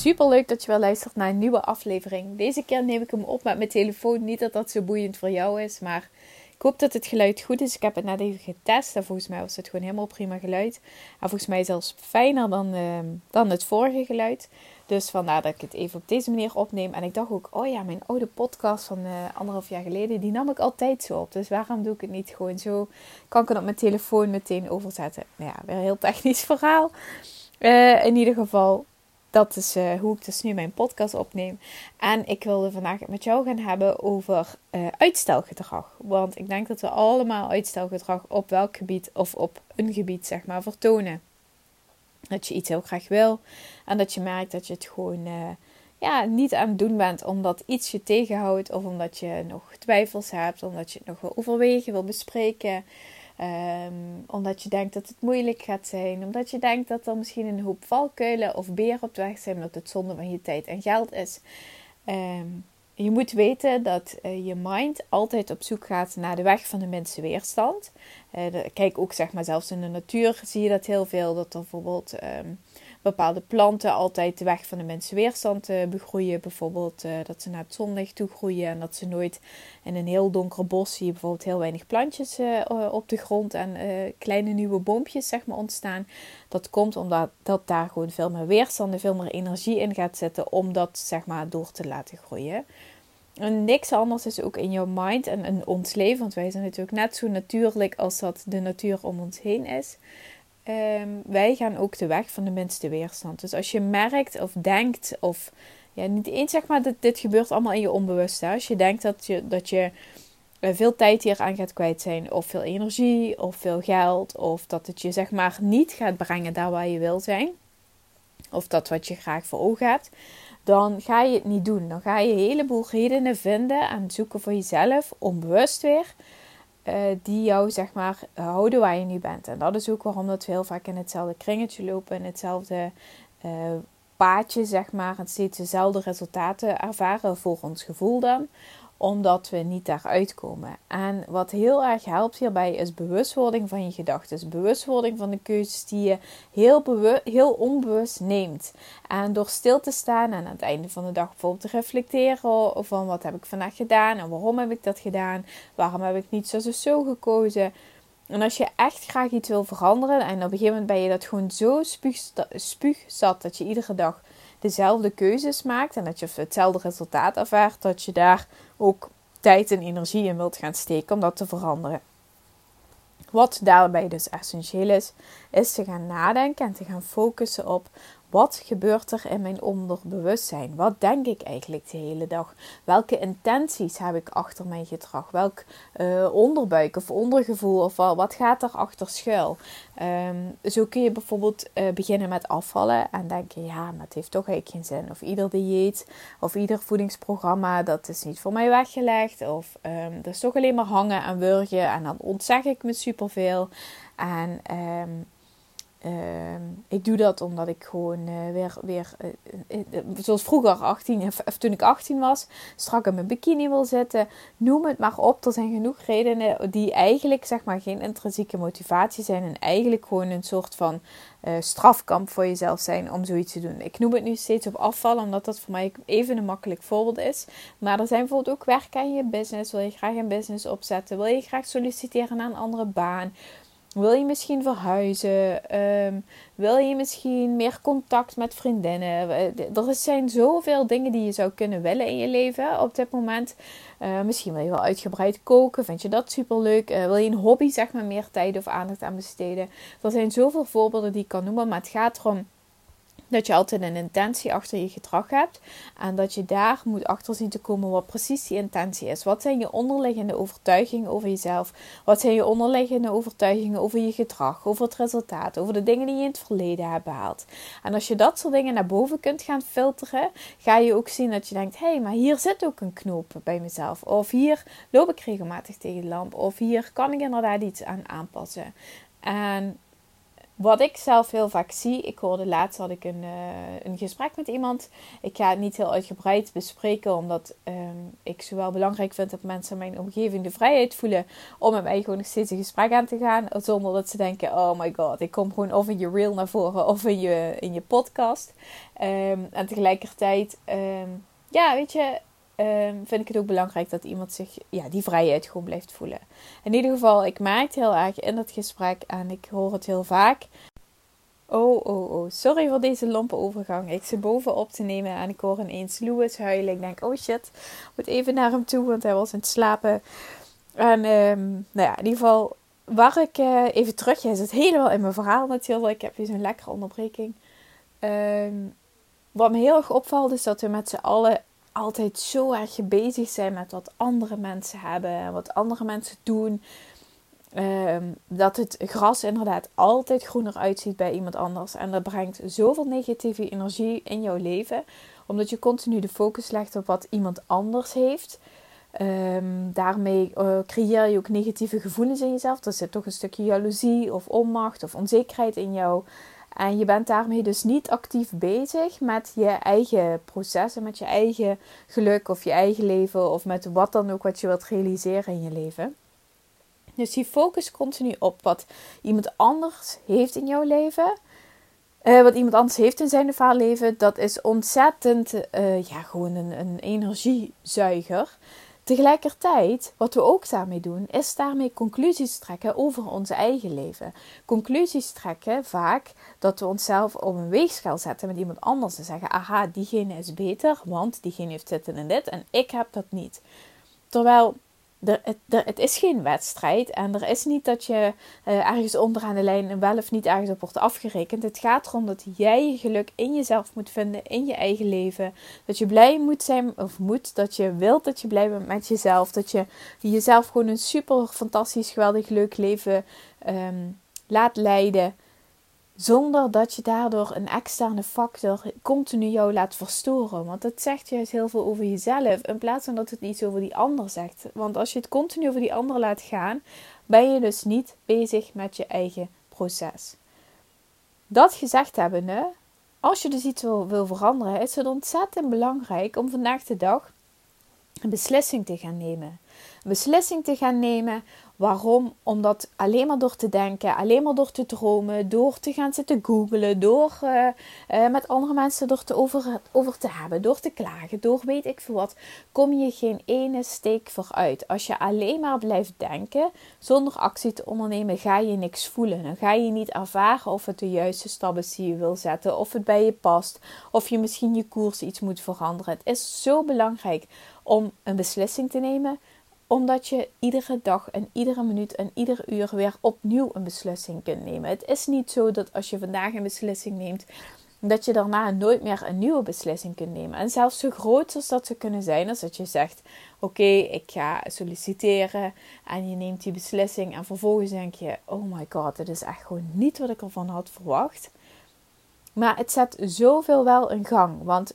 Super leuk dat je wel luistert naar een nieuwe aflevering. Deze keer neem ik hem op met mijn telefoon. Niet dat dat zo boeiend voor jou is, maar ik hoop dat het geluid goed is. Ik heb het net even getest en volgens mij was het gewoon helemaal prima geluid. En volgens mij zelfs fijner dan, uh, dan het vorige geluid. Dus vandaar dat ik het even op deze manier opneem. En ik dacht ook, oh ja, mijn oude podcast van uh, anderhalf jaar geleden, die nam ik altijd zo op. Dus waarom doe ik het niet gewoon zo? Kan ik het op mijn telefoon meteen overzetten? Nou ja, weer een heel technisch verhaal. Uh, in ieder geval, dat is uh, hoe ik dus nu mijn podcast opneem. En ik wilde vandaag het met jou gaan hebben over uh, uitstelgedrag. Want ik denk dat we allemaal uitstelgedrag op welk gebied of op een gebied zeg maar vertonen. Dat je iets heel graag wil en dat je merkt dat je het gewoon uh, ja, niet aan het doen bent omdat iets je tegenhoudt of omdat je nog twijfels hebt, omdat je het nog wil overwegen, wil bespreken. Um, omdat je denkt dat het moeilijk gaat zijn. Omdat je denkt dat er misschien een hoop valkuilen of beren op de weg zijn. Omdat het zonde van je tijd en geld is. Um, je moet weten dat uh, je mind altijd op zoek gaat naar de weg van de minste weerstand. Uh, kijk ook zeg maar zelfs in de natuur zie je dat heel veel. Dat bijvoorbeeld um, bepaalde planten altijd de weg van de mensen weerstand uh, begroeien. Bijvoorbeeld uh, dat ze naar het zonlicht toe groeien en dat ze nooit in een heel donker bos zie je bijvoorbeeld heel weinig plantjes op de grond en kleine nieuwe boompjes zeg maar ontstaan. Dat komt omdat dat daar gewoon veel meer weerstand en veel meer energie in gaat zitten om dat zeg maar door te laten groeien. En niks anders is ook in jouw mind en in ons leven, want wij zijn natuurlijk net zo natuurlijk als dat de natuur om ons heen is. Um, wij gaan ook de weg van de minste weerstand. Dus als je merkt of denkt, of ja, niet eens zeg maar, dit, dit gebeurt allemaal in je onbewuste. Als je denkt dat je, dat je eh, veel tijd hier aan gaat kwijt zijn, of veel energie, of veel geld, of dat het je zeg maar niet gaat brengen daar waar je wil zijn, of dat wat je graag voor ogen hebt, dan ga je het niet doen. Dan ga je een heleboel redenen vinden en zoeken voor jezelf, onbewust weer uh, die jou zeg maar houden waar je nu bent. En dat is ook waarom dat we heel vaak in hetzelfde kringetje lopen, in hetzelfde uh, paadje zeg maar, en steeds dezelfde resultaten ervaren voor ons gevoel dan omdat we niet daaruit komen. En wat heel erg helpt hierbij is bewustwording van je gedachten. Bewustwording van de keuzes die je heel, heel onbewust neemt. En door stil te staan en aan het einde van de dag bijvoorbeeld te reflecteren van wat heb ik vandaag gedaan en waarom heb ik dat gedaan, waarom heb ik niet zo zo gekozen. En als je echt graag iets wil veranderen en op een gegeven moment ben je dat gewoon zo spuugzat dat je iedere dag dezelfde keuzes maakt en dat je hetzelfde resultaat ervaart, dat je daar ook tijd en energie in wilt gaan steken om dat te veranderen. Wat daarbij dus essentieel is, is te gaan nadenken en te gaan focussen op wat gebeurt er in mijn onderbewustzijn? Wat denk ik eigenlijk de hele dag? Welke intenties heb ik achter mijn gedrag? Welk uh, onderbuik of ondergevoel of wat gaat er achter schuil? Um, zo kun je bijvoorbeeld uh, beginnen met afvallen en denken: ja, maar het heeft toch eigenlijk geen zin. Of ieder dieet of ieder voedingsprogramma, dat is niet voor mij weggelegd. Of um, dat is toch alleen maar hangen en wurgen en dan ontzeg ik me superveel. En um, Ehm, ik doe dat omdat ik gewoon uh, weer, weer uh, zoals vroeger, 18, of, toen ik 18 was, strak in mijn bikini wil zitten. Noem het maar op. Er zijn genoeg redenen die eigenlijk zeg maar geen intrinsieke motivatie zijn. En eigenlijk gewoon een soort van strafkamp voor jezelf zijn om zoiets te doen. Ik noem het nu steeds op afvallen, omdat dat voor mij even een makkelijk voorbeeld is. Maar er zijn bijvoorbeeld ook werken aan je business. Wil je graag een business opzetten? Wil je graag solliciteren naar een andere baan? Wil je misschien verhuizen? Um, wil je misschien meer contact met vriendinnen? Eh, er zijn zoveel dingen die je zou kunnen willen in je leven op dit moment. Uh, misschien wil je wel uitgebreid koken. Vind je dat superleuk? Uh, wil je een hobby, zeg maar, meer tijd of aandacht aan besteden? Er zijn zoveel voorbeelden die ik kan noemen. Maar het gaat erom dat je altijd een intentie achter je gedrag hebt. En dat je daar moet achter zien te komen wat precies die intentie is. Wat zijn je onderliggende overtuigingen over jezelf? Wat zijn je onderliggende overtuigingen over je gedrag, over het resultaat, over de dingen die je in het verleden hebt behaald? En als je dat soort dingen naar boven kunt gaan filteren, ga je ook zien dat je denkt: hé, hey, maar hier zit ook een knoop bij mezelf. Of hier loop ik regelmatig tegen de lamp. Of hier kan ik inderdaad iets aan aanpassen. En wat ik zelf heel vaak zie, ik hoorde laatst had ik een, uh, een gesprek met iemand. Ik ga het niet heel uitgebreid bespreken, omdat um, ik zowel belangrijk vind dat mensen in mijn omgeving de vrijheid voelen om met mij gewoon nog steeds een gesprek aan te gaan. Zonder dat ze denken: oh my god, ik kom gewoon of in je reel naar voren of in je, in je podcast. Um, en tegelijkertijd, um, ja, weet je, Ehm, vind ik het ook belangrijk dat iemand zich ja, die vrijheid gewoon blijft voelen. In ieder geval, ik het heel erg in dat gesprek en ik hoor het heel vaak. Oh, oh, oh. Sorry voor deze lompe overgang. Ik zit boven op te nemen en ik hoor ineens Louis huilen. Ik denk, oh shit, moet even naar hem toe, want hij was aan het slapen. En um, nou ja, in ieder geval, waar ik uh, even terug... Jij zit helemaal in mijn verhaal natuurlijk. Ik heb hier zo'n lekkere onderbreking. Um, wat me heel erg opvalt is dat we met z'n allen altijd zo erg bezig zijn met wat andere mensen hebben en wat andere mensen doen. Ehm, dat het gras inderdaad altijd groener uitziet bij iemand anders. En dat brengt zoveel negatieve energie in jouw leven. Omdat je continu de focus legt op wat iemand anders heeft. Ehm, daarmee uh, creëer je ook negatieve gevoelens in jezelf. Er zit toch een stukje jaloezie of onmacht of onzekerheid in jou. En je bent daarmee dus niet actief bezig met je eigen processen, met je eigen geluk of je eigen leven of met wat dan ook wat je wilt realiseren in je leven. Dus die focus continu op wat iemand anders heeft in jouw leven. Uh, wat iemand anders heeft in zijn of haar leven, dat is ontzettend, uh, ja, gewoon een, een energiezuiger. Tegelijkertijd, wat we ook daarmee doen, is daarmee conclusies trekken over ons eigen leven. Conclusies trekken vaak dat we onszelf op een weegschaal zetten met iemand anders en zeggen: aha, diegene is beter, want diegene heeft dit en dit en ik heb dat niet. Terwijl het, is geen wedstrijd en er is niet dat je uh, ergens onderaan de lijn wel of niet ergens op wordt afgerekend. Het gaat erom dat jij je geluk in jezelf moet vinden, in je eigen leven. Dat je blij moet zijn of moet, dat je wilt dat je blij bent met jezelf. Dat je jezelf gewoon een super fantastisch, geweldig, leuk leven um, laat leiden. Zonder dat je daardoor een externe factor continu jou laat verstoren. Want het zegt juist heel veel over jezelf. In plaats van dat het iets over die ander zegt. Want als je het continu over die ander laat gaan, ben je dus niet bezig met je eigen proces. Dat gezegd hebbende, als je dus iets wil, wil veranderen, is het ontzettend belangrijk om vandaag de dag een beslissing te gaan nemen. Een beslissing te gaan nemen Waarom? Omdat alleen maar door te denken, alleen maar door te dromen, door te gaan zitten googlen, door uh, uh, met andere mensen er te over, over te hebben, door te klagen, door weet ik veel wat, kom je geen ene steek vooruit. Als je alleen maar blijft denken, zonder actie te ondernemen, ga je niks voelen. Dan ga je niet ervaren of het de juiste stap is die je wil zetten, of het bij je past, of je misschien je koers iets moet veranderen. Het is zo belangrijk om een beslissing te nemen omdat je iedere dag en iedere minuut en ieder uur weer opnieuw een beslissing kunt nemen. Het is niet zo dat als je vandaag een beslissing neemt, dat je daarna nooit meer een nieuwe beslissing kunt nemen. En zelfs zo groot als dat ze kunnen zijn, als dat je zegt: Oké, ik ga solliciteren. En je neemt die beslissing. En vervolgens denk je: Oh my god, dit is echt gewoon niet wat ik ervan had verwacht. Maar het zet zoveel wel in gang. Want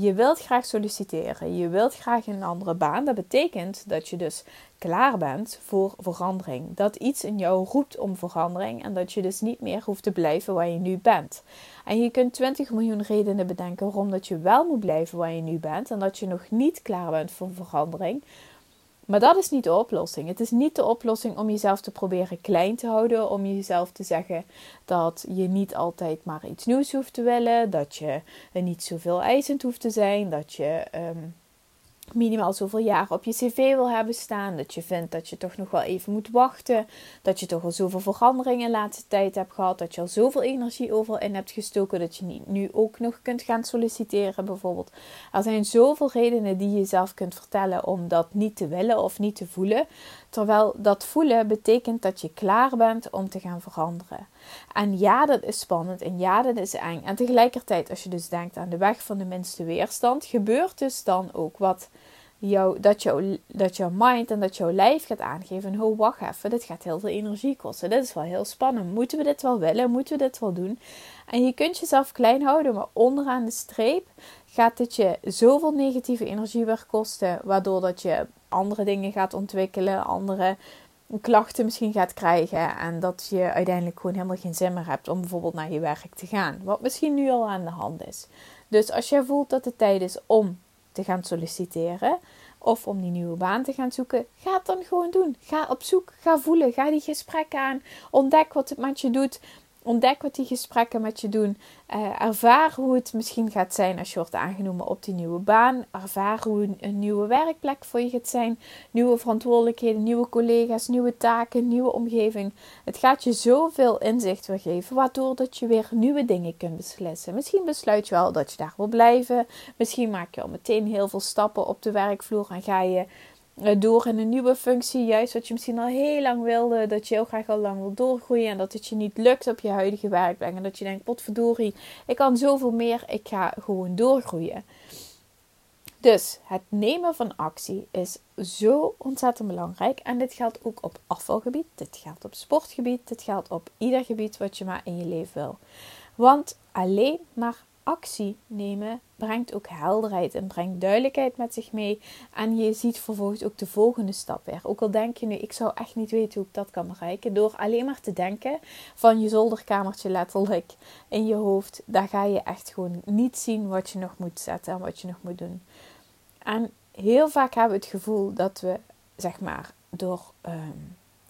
je wilt graag solliciteren, je wilt graag een andere baan. Dat betekent dat je dus klaar bent voor verandering. Dat iets in jou roept om verandering en dat je dus niet meer hoeft te blijven waar je nu bent. En je kunt 20 miljoen redenen bedenken waarom dat je wel moet blijven waar je nu bent en dat je nog niet klaar bent voor verandering. Maar dat is niet de oplossing. Het is niet de oplossing om jezelf te proberen klein te houden. Om jezelf te zeggen dat je niet altijd maar iets nieuws hoeft te willen. Dat je niet zoveel eisend hoeft te zijn. Dat je um, minimaal zoveel jaar op je cv wil hebben staan. Dat je vindt dat je toch nog wel even moet wachten. Dat je toch al zoveel veranderingen in de laatste tijd hebt gehad. Dat je al zoveel energie overal in hebt gestoken. Dat je niet nu ook nog kunt gaan solliciteren bijvoorbeeld. Er zijn zoveel redenen die je jezelf kunt vertellen om dat niet te willen of niet te voelen. Terwijl dat voelen betekent dat je klaar bent om te gaan veranderen. En ja, dat is spannend en ja, dat is eng. En tegelijkertijd, als je dus denkt aan de weg van de minste weerstand, gebeurt dus dan ook wat jou, dat, jou, dat jouw mind en dat jouw lijf gaat aangeven: oh, wacht even, dit gaat heel veel energie kosten. Dit is wel heel spannend. Moeten we dit wel willen? Moeten we dit wel doen? En je kunt jezelf klein houden, maar onderaan de streep gaat dit je zoveel negatieve energie weer kosten, waardoor dat je andere dingen gaat ontwikkelen, andere klachten misschien gaat krijgen en dat je uiteindelijk gewoon helemaal geen zin meer hebt om bijvoorbeeld naar je werk te gaan, wat misschien nu al aan de hand is. Dus als jij voelt dat het tijd is om te gaan solliciteren of om die nieuwe baan te gaan zoeken, ga het dan gewoon doen. Ga op zoek, ga voelen, ga die gesprekken aan, ontdek wat het met je doet. Ontdek wat die gesprekken met je doen. Uh, ervaar hoe het misschien gaat zijn als je wordt aangenomen op die nieuwe baan. Ervaar hoe een, nieuwe werkplek voor je gaat zijn. Nieuwe verantwoordelijkheden, nieuwe collega's, nieuwe taken, nieuwe omgeving. Het gaat je zoveel inzicht weer geven, waardoor dat je weer nieuwe dingen kunt beslissen. Misschien besluit je wel dat je daar wil blijven. Misschien maak je al meteen heel veel stappen op de werkvloer en ga je door in een nieuwe functie, juist wat je misschien al heel lang wilde, dat je heel graag al lang wil doorgroeien en dat het je niet lukt op je huidige werkplek en dat je denkt, potverdorie, ik kan zoveel meer, ik ga gewoon doorgroeien. Dus het nemen van actie is zo ontzettend belangrijk. En dit geldt ook op afvalgebied, dit geldt op sportgebied, dit geldt op ieder gebied wat je maar in je leven wil. Want alleen maar actie nemen brengt ook helderheid en brengt duidelijkheid met zich mee. En je ziet vervolgens ook de volgende stap weer. Ook al denk je nu, ik zou echt niet weten hoe ik dat kan bereiken. Door alleen maar te denken van je zolderkamertje letterlijk in je hoofd. Daar ga je echt gewoon niet zien wat je nog moet zetten en wat je nog moet doen. En heel vaak hebben we het gevoel dat we, zeg maar, door... Ehm,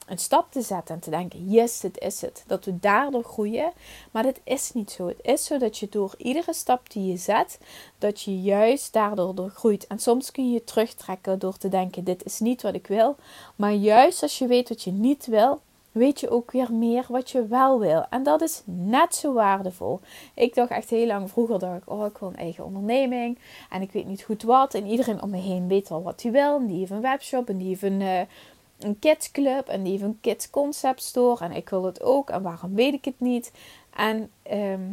een stap te zetten en te denken: yes, dit is het. Dat we daardoor groeien. Maar dat is niet zo. Het is zo dat je door iedere stap die je zet, dat je juist daardoor door groeit. En soms kun je je terugtrekken door te denken: dit is niet wat ik wil. Maar juist als je weet wat je niet wil, weet je ook weer meer wat je wel wil. En dat is net zo waardevol. Ik dacht echt heel lang vroeger, dacht ik, oh, ik wil een eigen onderneming. En ik weet niet goed wat. En iedereen om me heen weet al wat hij wil. En die heeft een webshop en die heeft een... Uh, een kidsclub en die heeft een kids concept store. En ik wil het ook en waarom weet ik het niet? En ehm,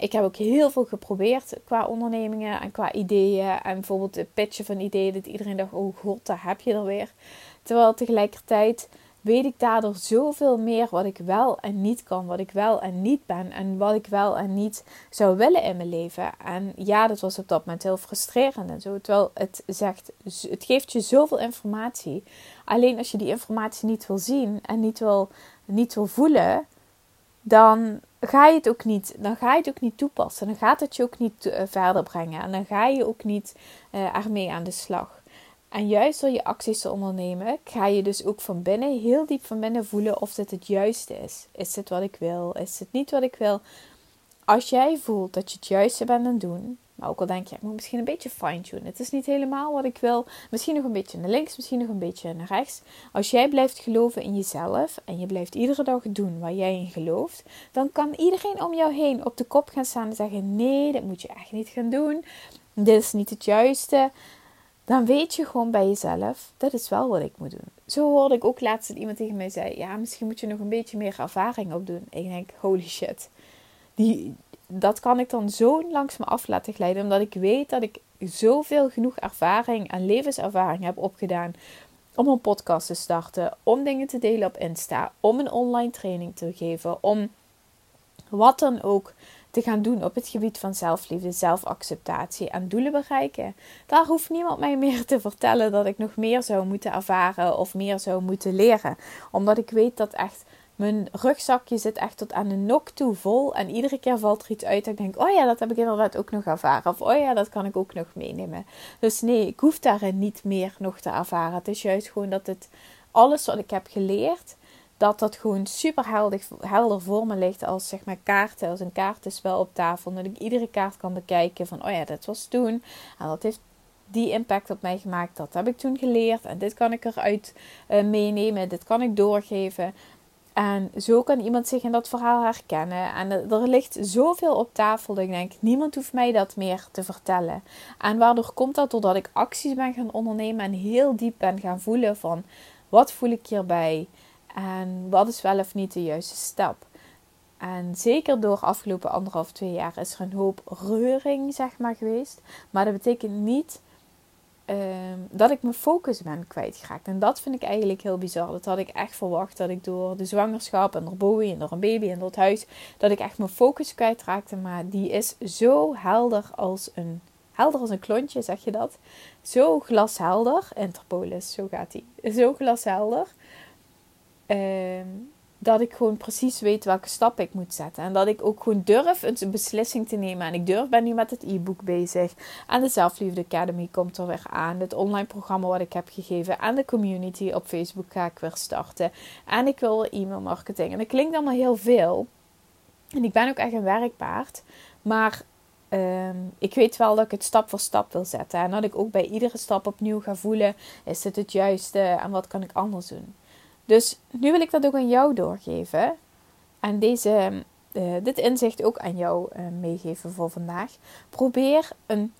ik heb ook heel veel geprobeerd qua ondernemingen en qua ideeën. En bijvoorbeeld het pitchen van ideeën dat iedereen dacht oh god daar heb je er weer. Terwijl tegelijkertijd weet ik daardoor zoveel meer wat ik wel en niet kan, wat ik wel en niet ben en wat ik wel en niet zou willen in mijn leven. En ja, dat was op dat moment heel frustrerend en zo. Terwijl het zegt, het geeft je zoveel informatie. Alleen als je die informatie niet wil zien en niet wil, niet wil voelen, dan ga je het ook niet, dan ga je het ook niet toepassen. Dan gaat het je ook niet uh, verder brengen en dan ga je ook niet uh, ermee aan de slag. En juist door je acties te ondernemen, ga je dus ook van binnen, heel diep van binnen voelen of dit het juiste is. Is dit wat ik wil? Is het niet wat ik wil? Als jij voelt dat je het juiste bent aan het doen, maar ook al denk je, ik moet misschien een beetje fine-tunen. Het is niet helemaal wat ik wil. Misschien nog een beetje naar links, misschien nog een beetje naar rechts. Als jij blijft geloven in jezelf en je blijft iedere dag doen waar jij in gelooft, dan kan iedereen om jou heen op de kop gaan staan en zeggen: Nee, dat moet je echt niet gaan doen. Dit is niet het juiste dan weet je gewoon bij jezelf, dat is wel wat ik moet doen. Zo hoorde ik ook laatst dat iemand tegen mij zei, ja, misschien moet je nog een beetje meer ervaring opdoen. Ik denk, holy shit. Die, dat kan ik dan zo langs me af laten glijden, omdat ik weet dat ik zoveel genoeg ervaring en levenservaring heb opgedaan om een podcast te starten, om dingen te delen op Insta, om een online training te geven, om wat dan ook te gaan doen op het gebied van zelfliefde, zelfacceptatie en doelen bereiken. Daar hoeft niemand mij meer te vertellen dat ik nog meer zou moeten ervaren of meer zou moeten leren. Omdat ik weet dat echt mijn rugzakje zit echt tot aan de nok toe vol. En iedere keer valt er iets uit dat ik denk: oh ja, dat heb ik inderdaad ook nog ervaren. Of oh ja, dat kan ik ook nog meenemen. Dus nee, ik hoef daarin niet meer nog te ervaren. Het is juist gewoon dat het alles wat ik heb geleerd dat dat gewoon super helder, helder voor me ligt als zeg maar kaarten, als een kaartenspel op tafel. Dat ik iedere kaart kan bekijken van, oh ja, dat was toen. En dat heeft die impact op mij gemaakt. Dat heb ik toen geleerd. En dit kan ik eruit uh, meenemen. Dit kan ik doorgeven. En zo kan iemand zich in dat verhaal herkennen. En er ligt zoveel op tafel dat ik denk, niemand hoeft mij dat meer te vertellen. En waardoor komt dat? Doordat ik acties ben gaan ondernemen en heel diep ben gaan voelen van, wat voel ik hierbij? En wat is wel of niet de juiste stap? En zeker door afgelopen anderhalf, twee jaar is er een hoop reuring, zeg maar, geweest. Maar dat betekent niet Ehm, dat ik mijn focus ben kwijtgeraakt. En dat vind ik eigenlijk heel bizar. Dat had ik echt verwacht dat ik door de zwangerschap en door Bowie en door een baby en door het huis, dat ik echt mijn focus kwijtraakte. Maar die is zo helder als een, helder als een klontje, zeg je dat? Zo glashelder. Interpolis, zo gaat die. Zo glashelder. Um, dat ik gewoon precies weet welke stap ik moet zetten. En dat ik ook gewoon durf een beslissing te nemen. En ik durf, ben nu met het e-book bezig. En de Zelfliefde Academy komt er weer aan. Het online programma wat ik heb gegeven. En de community op Facebook ga ik weer starten. En ik wil e-mail marketing. En dat klinkt allemaal heel veel. En ik ben ook echt een werkpaard. Maar ehm, ik weet wel dat ik het stap voor stap wil zetten. En dat ik ook bij iedere stap opnieuw ga voelen: is dit het juiste en wat kan ik anders doen? Dus nu wil ik dat ook aan jou doorgeven. En deze, uh, dit inzicht ook aan jou uh, meegeven voor vandaag. Probeer een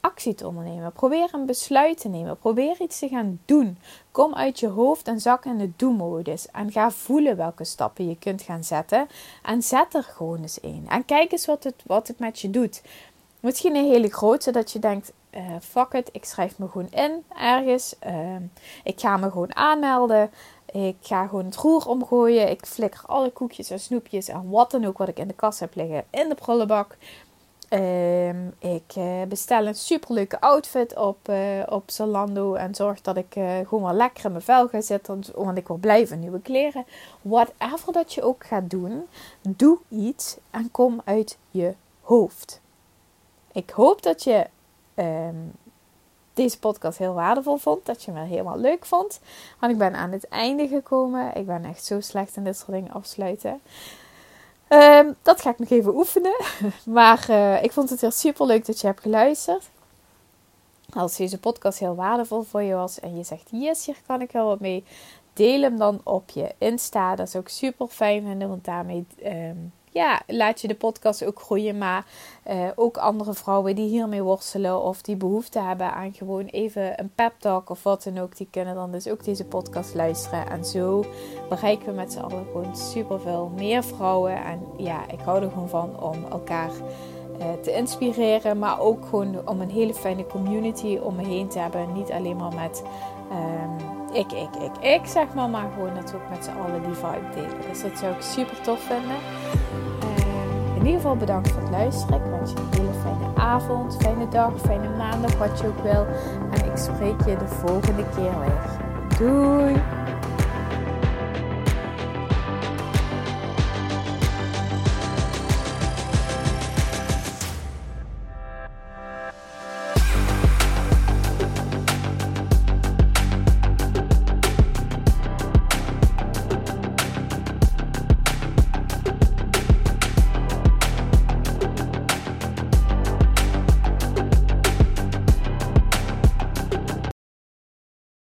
actie te ondernemen. Probeer een besluit te nemen. Probeer iets te gaan doen. Kom uit je hoofd en zak in de do-modus. En ga voelen welke stappen je kunt gaan zetten. En zet er gewoon eens een. En kijk eens wat het, wat het met je doet. Misschien een hele grote dat je denkt: uh, fuck it, ik schrijf me gewoon in ergens. ik ga me gewoon aanmelden. Ik ga gewoon het roer omgooien. Ik flikker alle koekjes en snoepjes en wat dan ook wat ik in de kast heb liggen in de prullenbak. Um, ik uh, bestel een superleuke outfit op, uh, op Zalando. En zorg dat ik uh, gewoon wel lekker in mijn vel ga zitten. Want ik wil blijven nieuwe kleren. Whatever dat je ook gaat doen. Doe iets en kom uit je hoofd. Ik hoop dat je um, deze podcast heel waardevol vond. Dat je me helemaal leuk vond. Want ik ben aan het einde gekomen. Ik ben echt zo slecht in dit soort dingen afsluiten. Ehm, dat ga ik nog even oefenen. Maar uh, ik vond het heel super leuk dat je hebt geluisterd. Als deze podcast heel waardevol voor je was en je zegt yes, hier kan ik wel wat mee. Deel hem dan op je Insta. Dat is ook super fijn vinden, want daarmee um, ja, laat je de podcast ook groeien. Maar uh, ook andere vrouwen die hiermee worstelen of die behoefte hebben aan gewoon even een pep talk of wat dan ook, die kunnen dan dus ook deze podcast luisteren. En zo bereiken we met z'n allen gewoon super veel meer vrouwen. En ja, ik hou er gewoon van om elkaar uh, te inspireren, maar ook gewoon om een hele fijne community om me heen te hebben. Niet alleen maar met. Um, ik, ik, ik, ik zeg maar, maar gewoon natuurlijk met z'n allen die vibe delen. Dus dat zou ik super tof vinden. In ieder geval bedankt voor het luisteren. Ik wens je een hele fijne avond, fijne dag, fijne maandag, wat je ook wil. En ik spreek je de volgende keer weer. Doei!